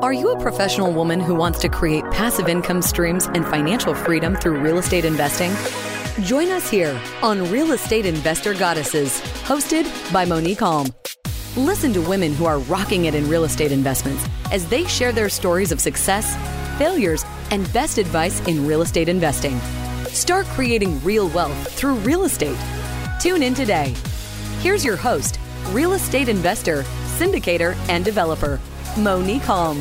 Are you a professional woman who wants to create passive income streams and financial freedom through real estate investing? Join us here on Real Estate Investor Goddesses, hosted by Monique Halm. Listen to women who are rocking it in real estate investments as they share their stories of success, failures, and best advice in real estate investing. Start creating real wealth through real estate. Tune in today. Here's your host, real estate investor, syndicator, and developer, Monique Halm.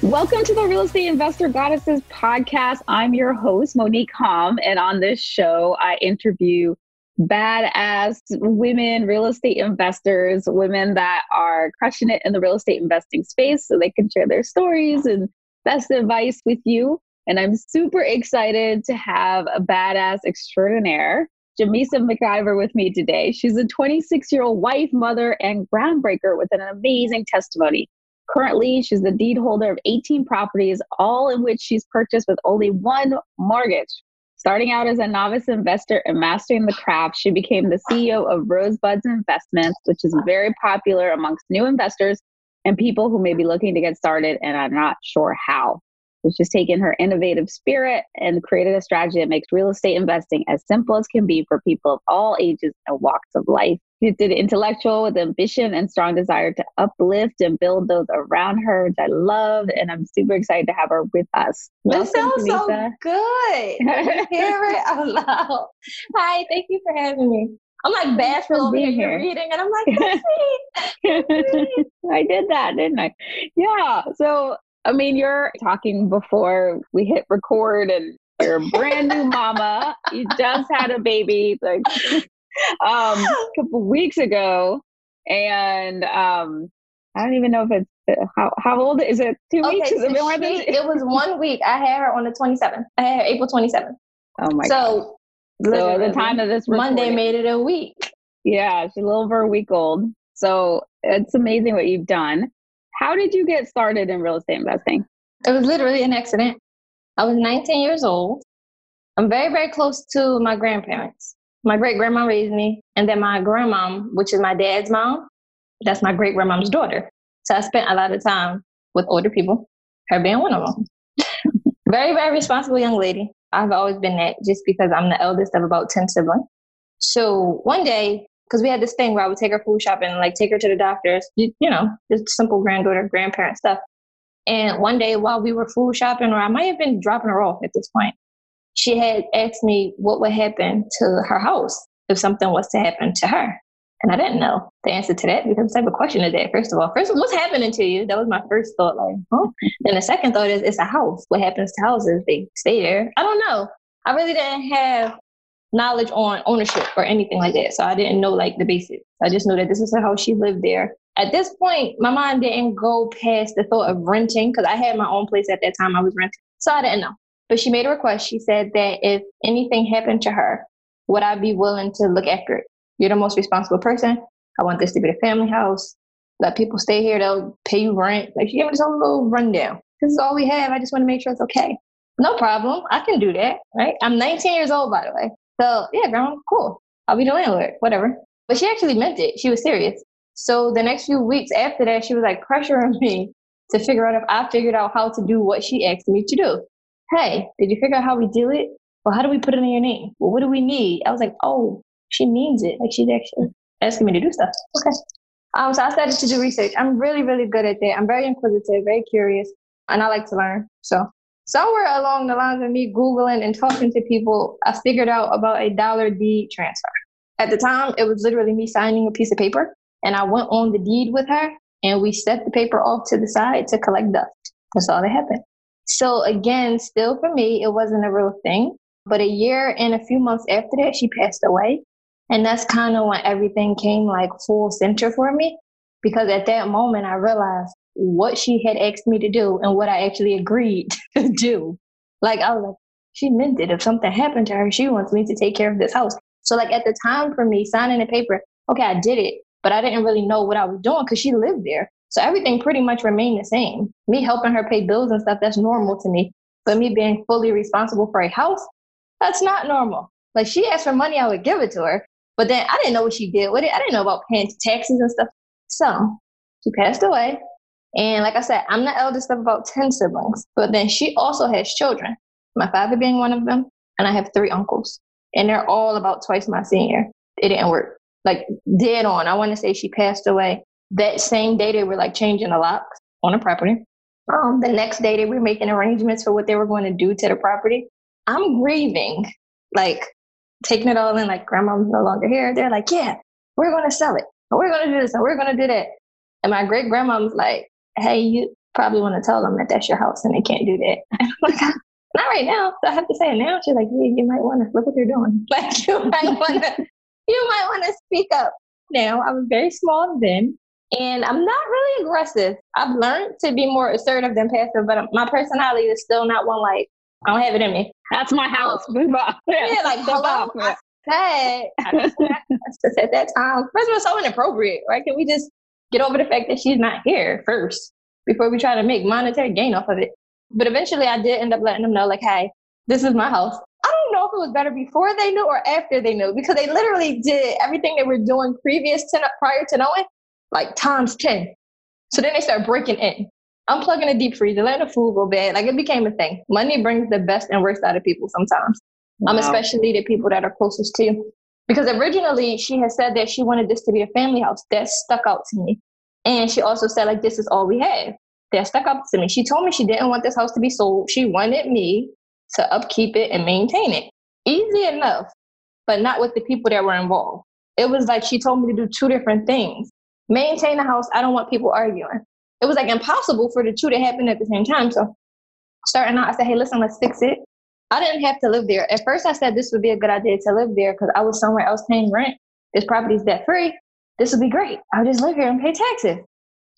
Welcome to the Real Estate Investor Goddesses podcast. I'm your host, Monique Halm, and on this show, I interview badass women, real estate investors, women that are crushing it in the real estate investing space so they can share their stories and best advice with you. And I'm super excited to have a badass extraordinaire, Jamisa McIver, with me today. She's a 26 year old wife, mother, and groundbreaker with an amazing testimony. Currently, she's the deed holder of 18 properties, all in which she's purchased with only one mortgage. Starting out as a novice investor and mastering the craft, she became the CEO of Rosebuds Investments, which is very popular amongst new investors and people who may be looking to get started and are not sure how. It's just taken her innovative spirit and created a strategy that makes real estate investing as simple as can be for people of all ages and walks of life. Gifted intellectual with ambition and strong desire to uplift and build those around her, which I love. And I'm super excited to have her with us. This sounds so good. Hear it out loud. Hi, thank you for having me. I'm like bashful over here, here reading, and I'm like, I did that, didn't I? Yeah. So I mean, you're talking before we hit record and you're a brand new mama. You just had a baby like um, a couple weeks ago. And um, I don't even know if it's how, how old is it? Two okay, weeks? So it, she, it was one week. I had her on the 27th. I had her April 27th. Oh my so, God. So the time of this recording, Monday made it a week. Yeah, she's a little over a week old. So it's amazing what you've done. How did you get started in real estate investing? It was literally an accident. I was 19 years old. I'm very, very close to my grandparents. My great grandma raised me, and then my grandmom, which is my dad's mom, that's my great grandmom's daughter. So I spent a lot of time with older people, her being one of them. very, very responsible young lady. I've always been that just because I'm the eldest of about 10 siblings. So one day, because we had this thing where I would take her food shopping, like take her to the doctors, you, you know, just simple granddaughter, grandparent stuff. And one day while we were food shopping, or I might have been dropping her off at this point, she had asked me what would happen to her house if something was to happen to her. And I didn't know the answer to that because type of question is that, first of all. First, what's happening to you? That was my first thought, like, huh? Then the second thought is, it's a house. What happens to houses? They stay there. I don't know. I really didn't have knowledge on ownership or anything like that. So I didn't know like the basics. I just know that this is how she lived there. At this point, my mind didn't go past the thought of renting because I had my own place at that time. I was renting. So I didn't know. But she made a request. She said that if anything happened to her, would I be willing to look after it? You're the most responsible person. I want this to be the family house. Let people stay here. They'll pay you rent. Like she gave me this little rundown. This is all we have. I just want to make sure it's okay. No problem. I can do that. Right. I'm 19 years old, by the way. So yeah, grandma, cool. I'll be the landlord, whatever. But she actually meant it. She was serious. So the next few weeks after that, she was like pressuring me to figure out if I figured out how to do what she asked me to do. Hey, did you figure out how we do it? Well, how do we put it in your name? Well, what do we need? I was like, oh, she means it. Like she's actually asking me to do stuff. Okay. Um, so I started to do research. I'm really, really good at that. I'm very inquisitive, very curious, and I like to learn. So somewhere along the lines of me Googling and talking to people, I figured out about a dollar deed transfer. At the time, it was literally me signing a piece of paper, and I went on the deed with her, and we set the paper off to the side to collect dust. That's all that happened. So, again, still for me, it wasn't a real thing. But a year and a few months after that, she passed away. And that's kind of when everything came like full center for me. Because at that moment, I realized what she had asked me to do and what I actually agreed to do. Like I was like, she meant it. If something happened to her, she wants me to take care of this house. So like at the time for me signing the paper, okay, I did it, but I didn't really know what I was doing because she lived there. So everything pretty much remained the same. Me helping her pay bills and stuff, that's normal to me. But me being fully responsible for a house, that's not normal. Like she asked for money, I would give it to her. But then I didn't know what she did with it. I didn't know about paying taxes and stuff. So she passed away. And like I said, I'm the eldest of about 10 siblings, but then she also has children, my father being one of them, and I have three uncles. And they're all about twice my senior. It didn't work. Like dead on. I want to say she passed away. That same day they were like changing the locks on the property. Um, the next day they were making arrangements for what they were going to do to the property. I'm grieving, like taking it all in, like grandma's no longer here. They're like, yeah, we're going to sell it. We're going to do this and we're going to do that. And my great grandmom's like, hey, you probably want to tell them that that's your house and they can't do that. Like, not right now. So I have to say it now. She's like, yeah, you might want to look what they're doing. Like you might want to, you might want to speak up. Now I was very small then, and I'm not really aggressive. I've learned to be more assertive than passive, but my personality is still not one like I don't have it in me. That's my house. Move off. Yeah, yeah like hello. I said, I said at that time. First of all, so inappropriate, right? Can we just get over the fact that she's not here first before we try to make monetary gain off of it? But eventually I did end up letting them know, like, hey, this is my house. I don't know if it was better before they knew or after they knew because they literally did everything they were doing previous to prior to knowing, like times 10. So then they start breaking in. Unplugging the deep freezer, letting the food go bad. Like it became a thing. Money brings the best and worst out of people sometimes. Wow. Um, especially the people that are closest to you. Because originally she had said that she wanted this to be a family house. That stuck out to me. And she also said, like, this is all we have that stuck up to me. She told me she didn't want this house to be sold. She wanted me to upkeep it and maintain it. Easy enough, but not with the people that were involved. It was like she told me to do two different things. Maintain the house. I don't want people arguing. It was like impossible for the two to happen at the same time. So starting out, I said, hey, listen, let's fix it. I didn't have to live there. At first, I said this would be a good idea to live there because I was somewhere else paying rent. This property's debt free. This would be great. I'll just live here and pay taxes.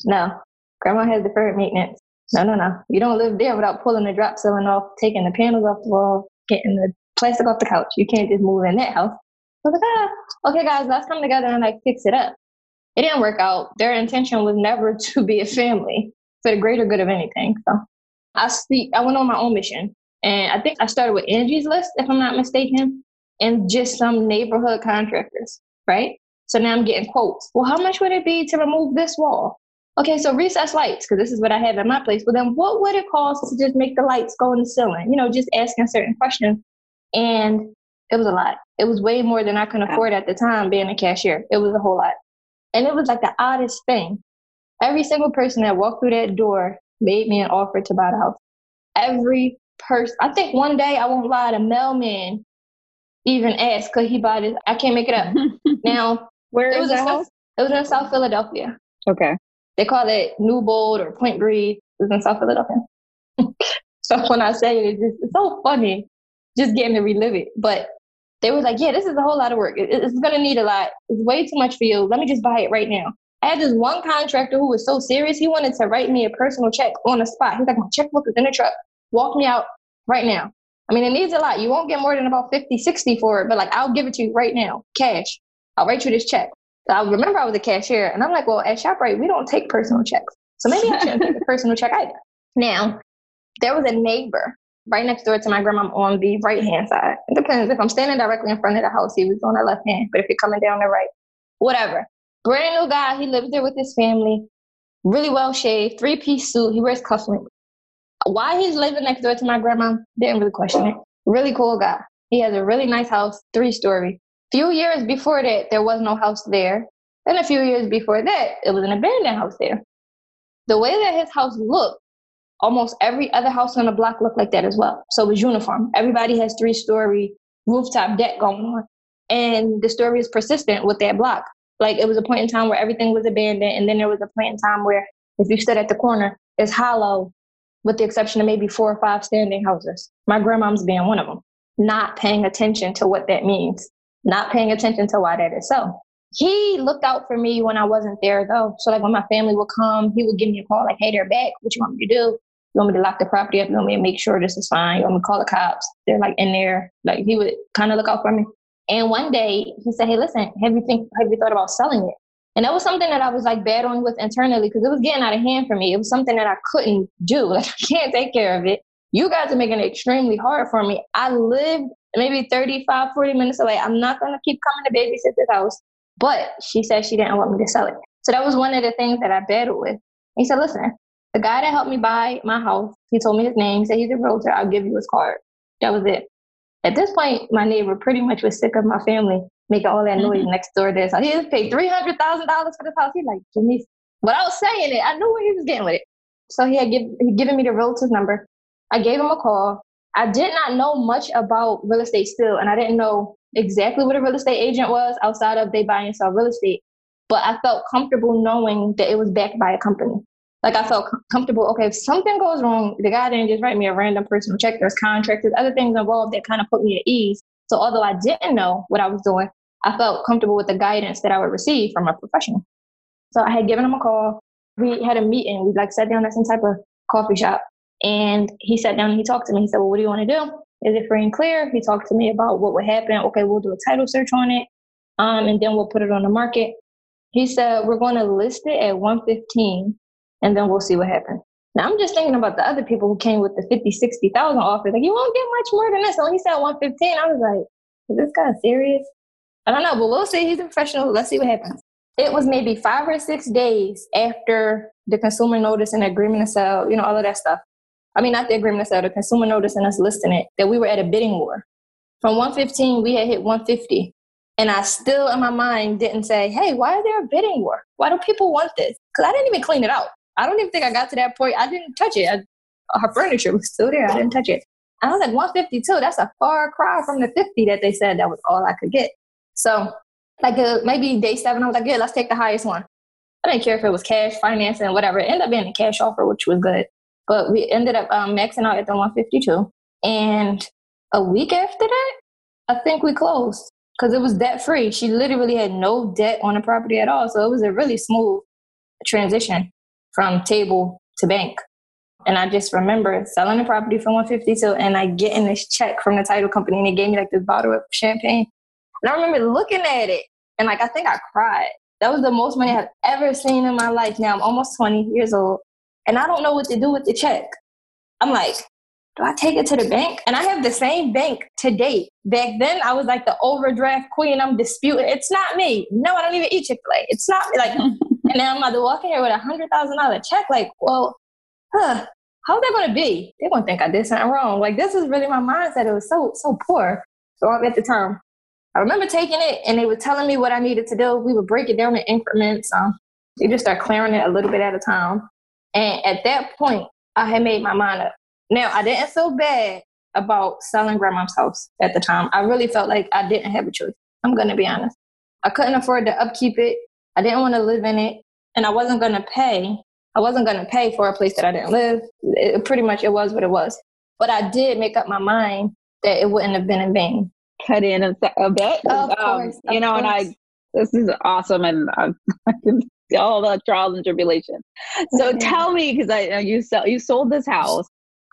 No, Grandma has deferred maintenance. No, no, no. You don't live there without pulling the drop ceiling off, taking the panels off the wall, getting the plastic off the couch. You can't just move in that house. I was like, ah, okay, guys, let's come together and like fix it up. It didn't work out. Their intention was never to be a family for the greater good of anything. So I speak, I went on my own mission. And I think I started with Angie's List, if I'm not mistaken, and just some neighborhood contractors, right? So now I'm getting quotes. Well, how much would it be to remove this wall? okay, so recess lights, because this is what I have in my place. But then what would it cost to just make the lights go in the ceiling? You know, just asking certain questions. And it was a lot. It was way more than I could afford at the time being a cashier. It was a whole lot. And it was like the oddest thing. Every single person that walked through that door made me an offer to buy the house. Every person. I think one day, I won't lie, the mailman even asked, could he buy this? I can't make it up. now, where it was the house? It was in South Philadelphia. Okay. They call it Newbold or Point Breeze. It's in South Philadelphia. so when I say it, it's, just, it's so funny just getting to relive it. But they were like, yeah, this is a whole lot of work. It, it's going to need a lot. It's way too much for you. Let me just buy it right now. I had this one contractor who was so serious. He wanted to write me a personal check on the spot. He's like, my checkbook is in the truck. Walk me out right now. I mean, it needs a lot. You won't get more than about 50, 60 for it, but like, I'll give it to you right now, cash. I'll write you this check. I remember I was a cashier and I'm like, well, at ShopRite, we don't take personal checks. So maybe I shouldn't take a personal check either. Now, there was a neighbor right next door to my grandma on the right hand side. It depends. If I'm standing directly in front of the house, he was on the left hand. But if you're coming down the right, whatever. Brand new guy. He lives there with his family. Really well shaved, three piece suit. He wears cufflinks. Why he's living next door to my grandma, didn't really question it. Really cool guy. He has a really nice house, three story. Few years before that, there was no house there. And a few years before that, it was an abandoned house there. The way that his house looked, almost every other house on the block looked like that as well. So it was uniform. Everybody has three story rooftop deck going on. And the story is persistent with that block. Like it was a point in time where everything was abandoned. And then there was a point in time where if you stood at the corner, it's hollow, with the exception of maybe four or five standing houses. My grandmom's being one of them, not paying attention to what that means not paying attention to why that is so. He looked out for me when I wasn't there though. So like when my family would come, he would give me a call like, hey, they're back. What you want me to do? You want me to lock the property up? You want me to make sure this is fine? You want me to call the cops? They're like in there. Like he would kind of look out for me. And one day he said, Hey, listen, have you think have you thought about selling it? And that was something that I was like battling with internally because it was getting out of hand for me. It was something that I couldn't do. Like I can't take care of it. You guys are making it extremely hard for me. I lived maybe 35, 40 minutes away. I'm not going to keep coming to babysit this house. But she said she didn't want me to sell it. So that was one of the things that I battled with. He said, listen, The guy that helped me buy my house, he told me his name, said he's a realtor, I'll give you his card. That was it. At this point, my neighbor pretty much was sick of my family making all that noise mm-hmm. next door. There, so he just paid three hundred thousand dollars for this house. He's like, Janice, without saying it, I knew where he was getting with it. So he had give, he given me the realtor's number. I gave him a call. I did not know much about real estate still, and I didn't know exactly what a real estate agent was outside of they buy and sell real estate. But I felt comfortable knowing that it was backed by a company. Like I felt comfortable. Okay, if something goes wrong, the guy didn't just write me a random personal check. There's contracts, there's other things involved that kind of put me at ease. So although I didn't know what I was doing, I felt comfortable with the guidance that I would receive from a professional. So I had given him a call. We had a meeting. We like sat down at some type of coffee shop, and he sat down and he talked to me. He said, "Well, what do you want to do? Is it free and clear?" He talked to me about what would happen. Okay, we'll do a title search on it, um, and then we'll put it on the market. He said, "We're going to list it at 115 and then we'll see what happens. Now I'm just thinking about the other people who came with the 50, 60,000 offers. Like, you won't get much more than this. So when he said 115, I was like, is this guy serious? I don't know, but we'll see. He's a professional. Let's see what happens. It was maybe five or six days after the consumer notice and agreement to sell, you know, all of that stuff. I mean, not the agreement to sell, the consumer notice and us listing it, that we were at a bidding war. From 115, we had hit 150. And I still, in my mind, didn't say, hey, why are there a bidding war? Why do people want this? Because I didn't even clean it out. I don't even think I got to that point. I didn't touch it. I, her furniture was still there. I didn't touch it. I was like, 152, that's a far cry from the 50 that they said that was all I could get. So, like, uh, maybe day seven, I was like, yeah, let's take the highest one. I didn't care if it was cash, financing, whatever. It ended up being a cash offer, which was good. But we ended up um, maxing out at the 152. And a week after that, I think we closed because it was debt free. She literally had no debt on the property at all. So it was a really smooth transition from table to bank. And I just remember selling the property for 152 and I getting this check from the title company and they gave me like this bottle of champagne. And I remember looking at it and like I think I cried. That was the most money I've ever seen in my life. Now I'm almost 20 years old and I don't know what to do with the check. I'm like, do I take it to the bank? And I have the same bank to date. Back then, I was like the overdraft queen. I'm disputing. It's not me. No, I don't even eat Chick fil A. It's not me. Like, and now I'm about to walk in here with a hundred thousand dollar check. Like, well, huh, how's that to be? They're to think I did something wrong. Like, this is really my mindset. It was so so poor. So at the time, I remember taking it, and they were telling me what I needed to do. We would break it down in increments. Um, you just start clearing it a little bit at a time. And at that point, I had made my mind up. Now, I didn't feel bad about selling grandma's house at the time. I really felt like I didn't have a choice. I'm to be honest. I couldn't afford to upkeep it. I didn't want to live in it. And I wasn't going to pay. I wasn't going to pay for a place that I didn't live. It, pretty much it was what it was. But I did make up my mind that it wouldn't have been in vain. Cut in a, a bit. Of um, course, you know, course. and I, this is awesome. And I, I can see all the trials and tribulations. So mm-hmm. tell me, because I you sell, you sold this house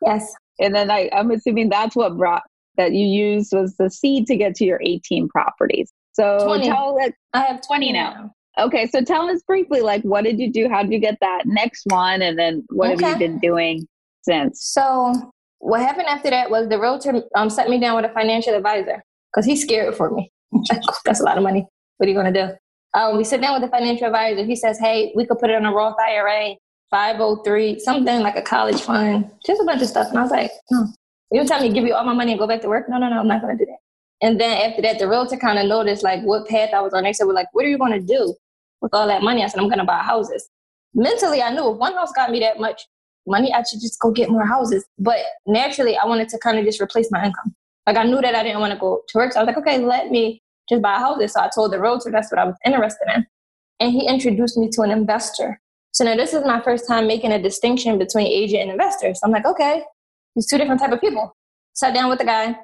Yes. And then I, I'm assuming that's what brought that you used was the seed to get to your 18 properties. So 20. tell that I have 20 now. Okay, so tell us briefly, like, what did you do? How did you get that next one? And then what okay. have you been doing since? So what happened after that was the realtor um, set me down with a financial advisor because he's scared for me. That's a lot of money. What are you going to do? Um, we sit down with the financial advisor. He says, hey, we could put it in a Roth IRA. 503, something like a college fund, just a bunch of stuff. And I was like, no. You tell me to give you all my money and go back to work? No, no, no, I'm not going to do that. And then after that, the realtor kind of noticed like what path I was on. They said, well, like, what are you going to do with all that money? I said, I'm going to buy houses. Mentally, I knew if one house got me that much money, I should just go get more houses. But naturally, I wanted to kind of just replace my income. Like I knew that I didn't want to go to work. So I was like, okay, let me just buy houses. So I told the realtor that's what I was interested in. And he introduced me to an investor so now this is my first time making a distinction between agent and investor. So I'm like, okay, these two different type of people. Sat down with the guy.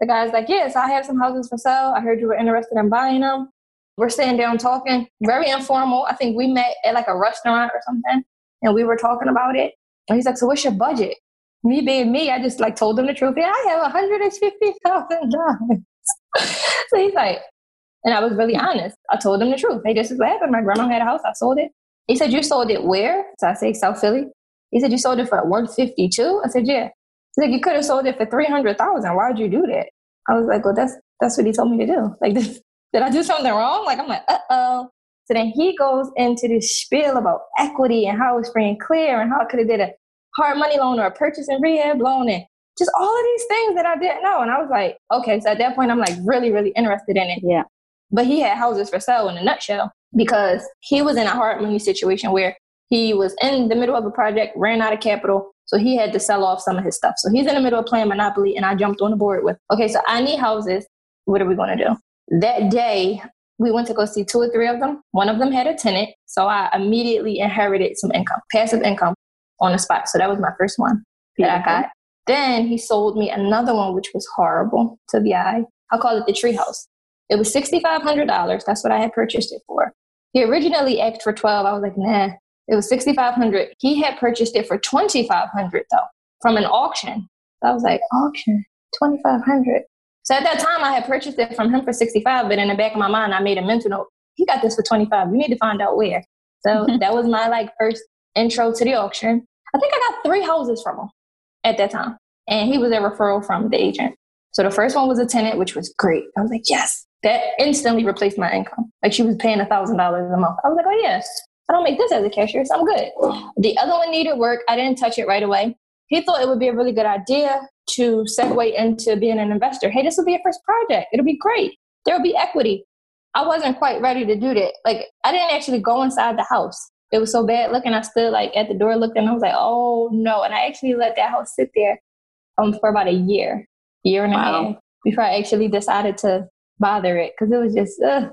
The guy's like, yes, I have some houses for sale. I heard you were interested in buying them. We're sitting down talking, very informal. I think we met at like a restaurant or something, and we were talking about it. And he's like, so what's your budget? Me being me, I just like told him the truth. Yeah, I have $150,000. so he's like, and I was really honest. I told him the truth. Hey, this is what happened. My grandma had a house. I sold it. He said, You sold it where? So I say, South Philly. He said, You sold it for 152 I said, Yeah. He's like, You could have sold it for 300000 Why'd you do that? I was like, Well, that's that's what he told me to do. Like, did I do something wrong? Like, I'm like, Uh oh. So then he goes into this spiel about equity and how it's free and clear and how I could have did a hard money loan or a purchase and rehab loan and just all of these things that I didn't know. And I was like, okay, so at that point I'm like really, really interested in it. Yeah. But he had houses for sale in a nutshell because he was in a hard money situation where he was in the middle of a project, ran out of capital, so he had to sell off some of his stuff. So he's in the middle of playing Monopoly, and I jumped on the board with, okay, so I need houses. What are we going to do? That day, we went to go see two or three of them. One of them had a tenant, so I immediately inherited some income, passive income on the spot. So that was my first one that I got. Then he sold me another one, which was horrible to the eye. I call it the treehouse. It was $6,500. That's what I had purchased it for. He originally asked for 12. I was like, nah. It was 6500 He had purchased it for 2500 though from an auction. So I was like, auction, 2500 So at that time, I had purchased it from him for 65 but in the back of my mind, I made a mental note. He got this for 25 You need to find out where. So that was my like first intro to the auction. I think I got three houses from him at that time. And he was a referral from the agent. So the first one was a tenant, which was great. I was like, yes, that instantly replaced my income. Like she was paying a thousand dollars a month. I was like, oh yes, I don't make this as a cashier, so I'm good. The other one needed work. I didn't touch it right away. He thought it would be a really good idea to segue into being an investor. Hey, this will be a first project. It'll be great. There will be equity. I wasn't quite ready to do that. Like I didn't actually go inside the house. It was so bad looking. I stood like at the door looking. And I was like, oh no. And I actually let that house sit there um for about a year, year and wow. a half before I actually decided to bother it because it was just uh,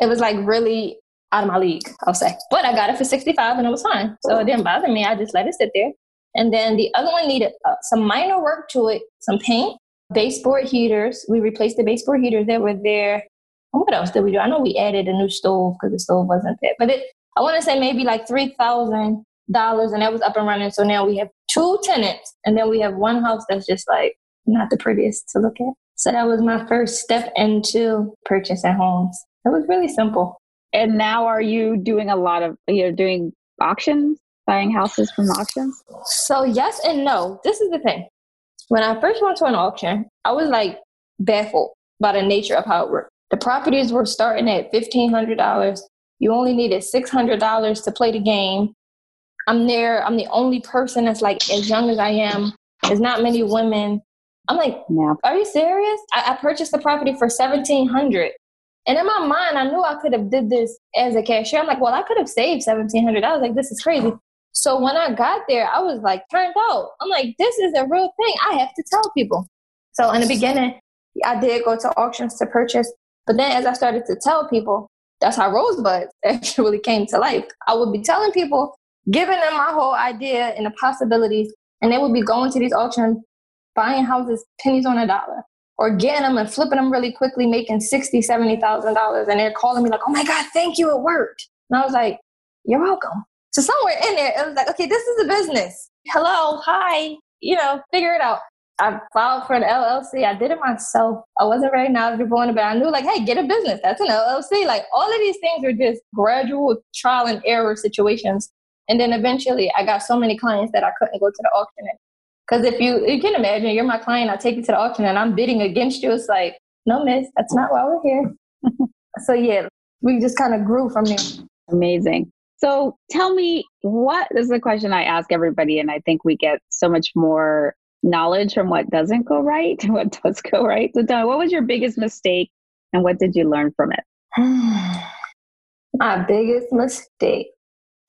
it was like really out of my league, I'll say. But I got it for 65 and it was fine. So it didn't bother me. I just let it sit there. And then the other one needed uh, some minor work to it, some paint, baseboard heaters. We replaced the baseboard heaters that were there. And what else did we do? I know we added a new stove because the stove wasn't there. But it, I want to say maybe like $3,000 and that was up and running. So now we have two tenants and then we have one house that's just like not the prettiest to look at. So that was my first step into purchasing homes. It was really simple. And now are you doing a lot of, you're doing auctions, buying houses from auctions? So, yes and no. This is the thing. When I first went to an auction, I was like baffled by the nature of how it worked. The properties were starting at $1,500. You only needed $600 to play the game. I'm there. I'm the only person that's like as young as I am. There's not many women. I'm like, no. are you serious? I, I purchased the property for 1700 and in my mind, I knew I could have did this as a cashier. I'm like, well, I could have saved seventeen hundred dollars. I was like, this is crazy. So when I got there, I was like turned out. I'm like, this is a real thing. I have to tell people. So in the beginning, I did go to auctions to purchase, but then as I started to tell people, that's how Rosebud actually came to life. I would be telling people, giving them my whole idea and the possibilities, and they would be going to these auctions, buying houses pennies on a dollar or getting them and flipping them really quickly, making sixty, seventy thousand dollars, and they're calling me like, "Oh my God, thank you, it worked." And I was like, "You're welcome." So somewhere in there, it was like, "Okay, this is a business. Hello, hi, you know, figure it out." I filed for an LLC. I did it myself. I wasn't very knowledgeable in it, but I knew like, hey, get a business. That's an LLC. Like all of these things are just gradual trial and error situations. And then eventually I got so many clients that I couldn't go to the auction because if you you can imagine, you're my client, I take you to the auction and I'm bidding against you. It's like, no, miss, that's not why we're here. so yeah, we just kind of grew from there. Amazing. So tell me, what this is a question I ask everybody, and I think we get so much more knowledge from what doesn't go right to what does go right. So tell me, what was your biggest mistake and what did you learn from it? My biggest mistake.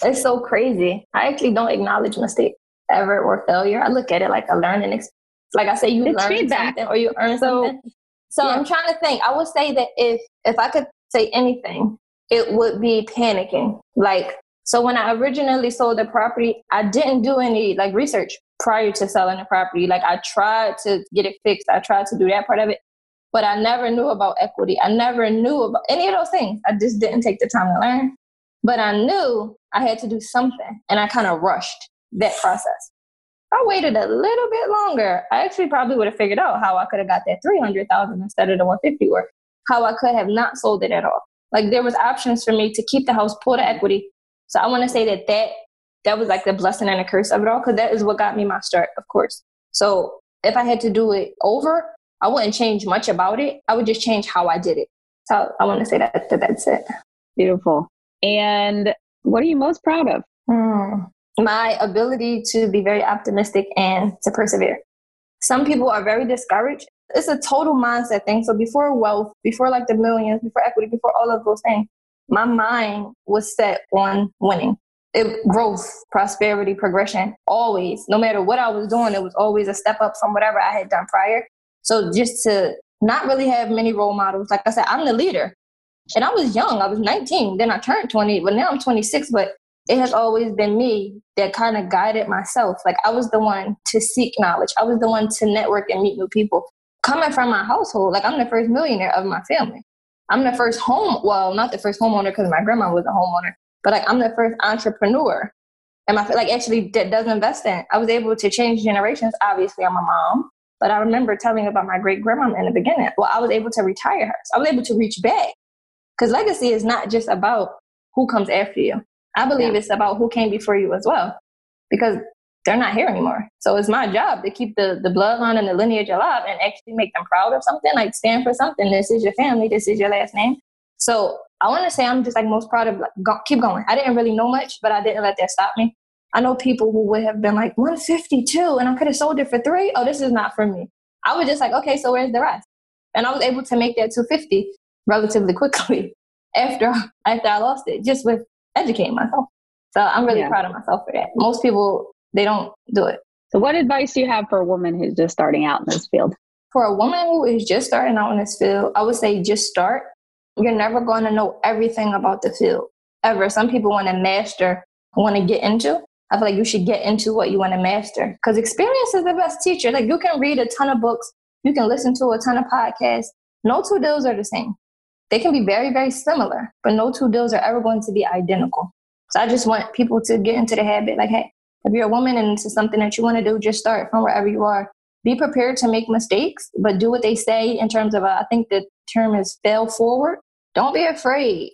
It's so crazy. I actually don't acknowledge mistake ever or failure. I look at it like a learning experience. Like I say, you it's learn feedback. something or you earn so, something. So yeah. I'm trying to think. I would say that if if I could say anything, it would be panicking. Like so when I originally sold the property, I didn't do any like research prior to selling the property. Like I tried to get it fixed. I tried to do that part of it. But I never knew about equity. I never knew about any of those things. I just didn't take the time to learn. But I knew I had to do something and I kind of rushed that process. I waited a little bit longer. I actually probably would have figured out how I could have got that 300,000 instead of the 150 or how I could have not sold it at all. Like there was options for me to keep the house, pull the equity. So I want to say that that that was like the blessing and the curse of it all because that is what got me my start, of course. So if I had to do it over, I wouldn't change much about it. I would just change how I did it. So I want to say that, that that's it. Beautiful. And what are you most proud of? Mm, my ability to be very optimistic and to persevere. Some people are very discouraged. It's a total mindset thing. So before wealth, before like the millions, before equity, before all of those things, my mind was set on winning. It, growth, prosperity, progression, always. No matter what I was doing, it was always a step up from whatever I had done prior. So just to not really have many role models, like I said, I'm the leader. And I was young. I was 19. Then I turned 20, but now I'm 26. But it has always been me that kind of guided myself. Like I was the one to seek knowledge. I was the one to network and meet new people. Coming from my household, like I'm the first millionaire of my family. I'm the first home, well, not the first homeowner because my grandma was a homeowner, but like I'm the first entrepreneur. And my like actually that does invest in. I was able to change generations. Obviously, I'm a mom, but I remember telling about my great grandma in the beginning. Well, I was able to retire her. So I was able to reach back because legacy is not just about who comes after you. I believe yeah. it's about who came before you as well, because they're not here anymore. So it's my job to keep the, the bloodline and the lineage alive and actually make them proud of something, like stand for something. This is your family. This is your last name. So I want to say I'm just like most proud of like, go, keep going. I didn't really know much, but I didn't let that stop me. I know people who would have been like 152 and I could have sold it for three. Oh, this is not for me. I was just like, okay, so where's the rest? And I was able to make that 250 relatively quickly after after I lost it, just with educating myself. So I'm really yeah. proud of myself for that. Most people, they don't do it. So, what advice do you have for a woman who's just starting out in this field? For a woman who is just starting out in this field, I would say just start. You're never going to know everything about the field ever. Some people want to master, want to get into. I feel like you should get into what you want to master because experience is the best teacher. Like you can read a ton of books, you can listen to a ton of podcasts. No two deals are the same. They can be very, very similar, but no two deals are ever going to be identical. So I just want people to get into the habit like, hey, if you're a woman and it's something that you want to do, just start from wherever you are. Be prepared to make mistakes, but do what they say in terms of, uh, I think the term is fail forward. Don't be afraid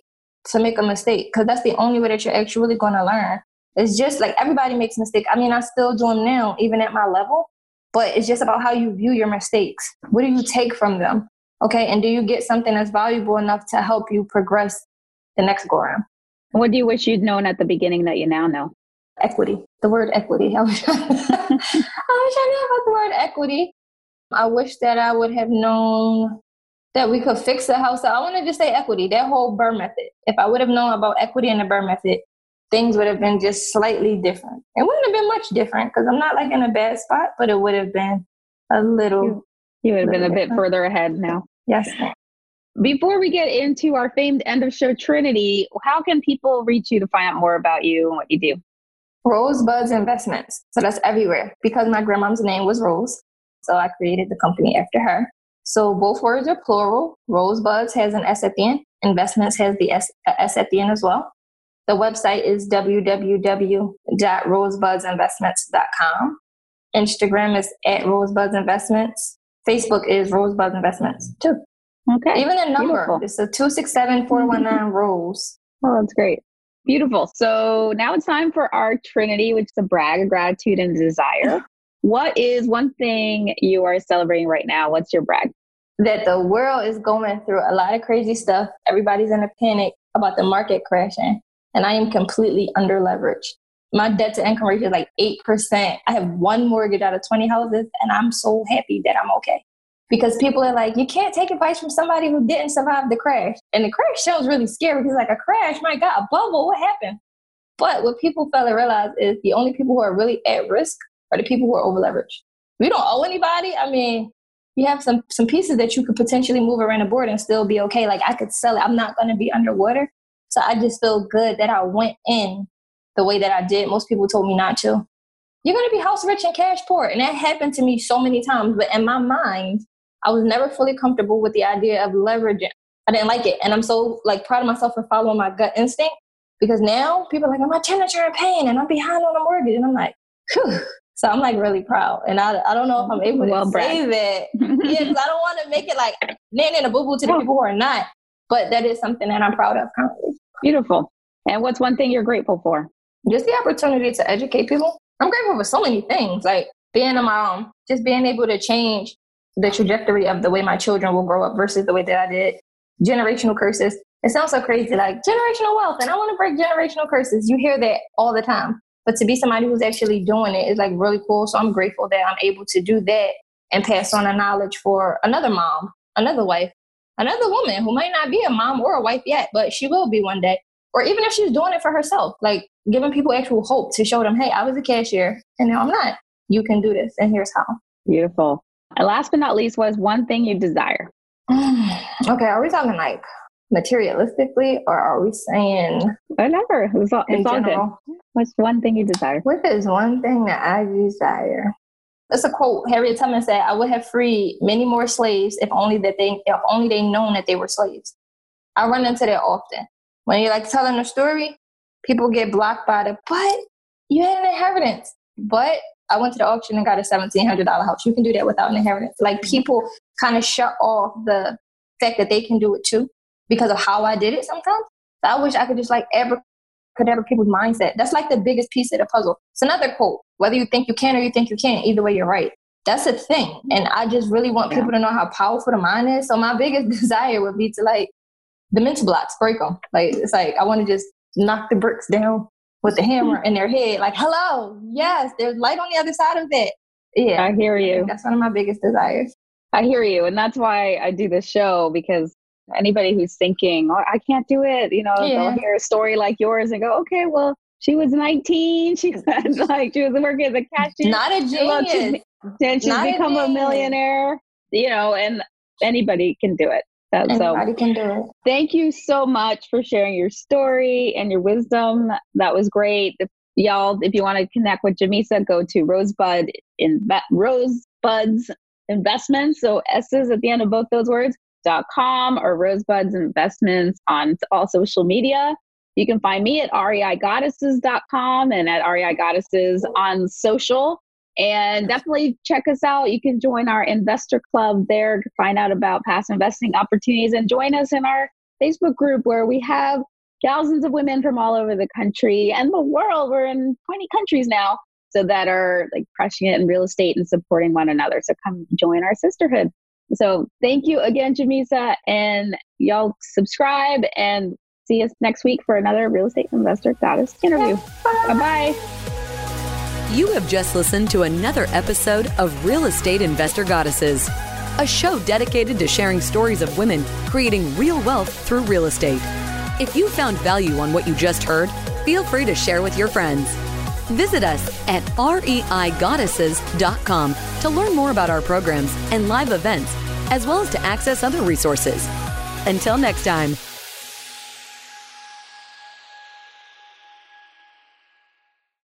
to make a mistake because that's the only way that you're actually going to learn. It's just like everybody makes mistakes. I mean, I still do them now, even at my level, but it's just about how you view your mistakes. What do you take from them? Okay. And do you get something that's valuable enough to help you progress the next go around? What do you wish you'd known at the beginning that you now know? Equity. The word equity. I wish I, I wish I knew about the word equity. I wish that I would have known that we could fix the house. I want to just say equity, that whole BRRRR method. If I would have known about equity and the BRRRR method, things would have been just slightly different. It wouldn't have been much different because I'm not like in a bad spot, but it would have been a little. You, you would have been a different. bit further ahead now. Yes. Before we get into our famed end of show Trinity, how can people reach you to find out more about you and what you do? Rosebuds Investments. So that's everywhere because my grandma's name was Rose. So I created the company after her. So both words are plural. Rosebuds has an S at the end. Investments has the S, S at the end as well. The website is www.rosebudsinvestments.com. Instagram is at Rosebuds Investments. Facebook is Rosebuds Investments too. Okay. Even the number. Beautiful. It's a 267 419 Rose. Oh, that's great. Beautiful. So now it's time for our Trinity, which is a brag, gratitude, and desire. What is one thing you are celebrating right now? What's your brag? That the world is going through a lot of crazy stuff. Everybody's in a panic about the market crashing, and I am completely under leveraged. My debt to income ratio is like 8%. I have one mortgage out of 20 houses, and I'm so happy that I'm okay because people are like, you can't take advice from somebody who didn't survive the crash. And the crash sounds really scary because, like, a crash, my God, a bubble, what happened? But what people fail to realize is the only people who are really at risk are the people who are over leveraged. We don't owe anybody. I mean, you have some some pieces that you could potentially move around the board and still be okay. Like I could sell it. I'm not going to be underwater. So I just feel good that I went in the way that I did. Most people told me not to. You're going to be house rich and cash poor. And that happened to me so many times. But in my mind, I was never fully comfortable with the idea of leveraging. I didn't like it. And I'm so like proud of myself for following my gut instinct because now people are like, my tenants are in pain and I'm behind on a mortgage. And I'm like. So I'm like really proud. And I, I don't know if I'm able well, to brag. say that. yeah, because I don't want to make it like nan and a boo boo to the people who are not. But that is something that I'm proud of currently. Beautiful. And what's one thing you're grateful for? Just the opportunity to educate people. I'm grateful for so many things, like being a mom, just being able to change the trajectory of the way my children will grow up versus the way that I did. generational curses. It sounds so crazy, like generational wealth, and I want to break generational curses. You hear that all the time. But to be somebody who's actually doing it is like really cool. So I'm grateful that I'm able to do that and pass on a knowledge for another mom, another wife, another woman who might not be a mom or a wife yet, but she will be one day. Or even if she's doing it for herself, like giving people actual hope to show them, hey, I was a cashier and now I'm not. You can do this, and here's how. Beautiful. And last but not least, was one thing you desire? okay, are we talking like materialistically or are we saying whatever? It's all, it's all good. What's one thing you desire? What is one thing that I desire? That's a quote. Harriet Tubman said, "I would have freed many more slaves if only that they if only they known that they were slaves." I run into that often. When you're like telling a story, people get blocked by the but you had an inheritance. But I went to the auction and got a seventeen hundred dollar house. You can do that without an inheritance. Like mm-hmm. people kind of shut off the fact that they can do it too because of how I did it sometimes. I wish I could just like ever could ever people's mindset. That's like the biggest piece of the puzzle. It's another quote. Whether you think you can or you think you can't, either way you're right. That's a thing. And I just really want people to know how powerful the mind is. So my biggest desire would be to like the mental blocks, break them. Like it's like I want to just knock the bricks down with the hammer in their head. Like, hello, yes, there's light on the other side of it. Yeah, I hear you. That's one of my biggest desires. I hear you, and that's why I do this show because anybody who's thinking, "Oh, I can't do it," you know, yeah. they'll hear a story like yours and go, "Okay, well, she was 19. She was like she was working as a cashier. Not a genius. And she's Not become a, a, millionaire. You know, and anybody can do it. Anybody so, can do it. Thank you so much for sharing your story and your wisdom. That was great. Y'all, if you want to connect with Jamisa, go to Rosebud in Rosebuds Investments. So S's at the end of both those words. Dot com or Rosebuds Investments on all social media. You can find me at reigoddesses.com and at reigoddesses on social. And definitely check us out. You can join our investor club there to find out about past investing opportunities and join us in our Facebook group where we have thousands of women from all over the country and the world. We're in 20 countries now. So that are like crushing it in real estate and supporting one another. So come join our sisterhood. So thank you again, Jamisa, and y'all subscribe and see us next week for another real estate investor goddess interview. Bye bye. You have just listened to another episode of Real Estate Investor Goddesses, a show dedicated to sharing stories of women creating real wealth through real estate. If you found value on what you just heard, feel free to share with your friends. Visit us at reigoddesses.com to learn more about our programs and live events, as well as to access other resources. Until next time.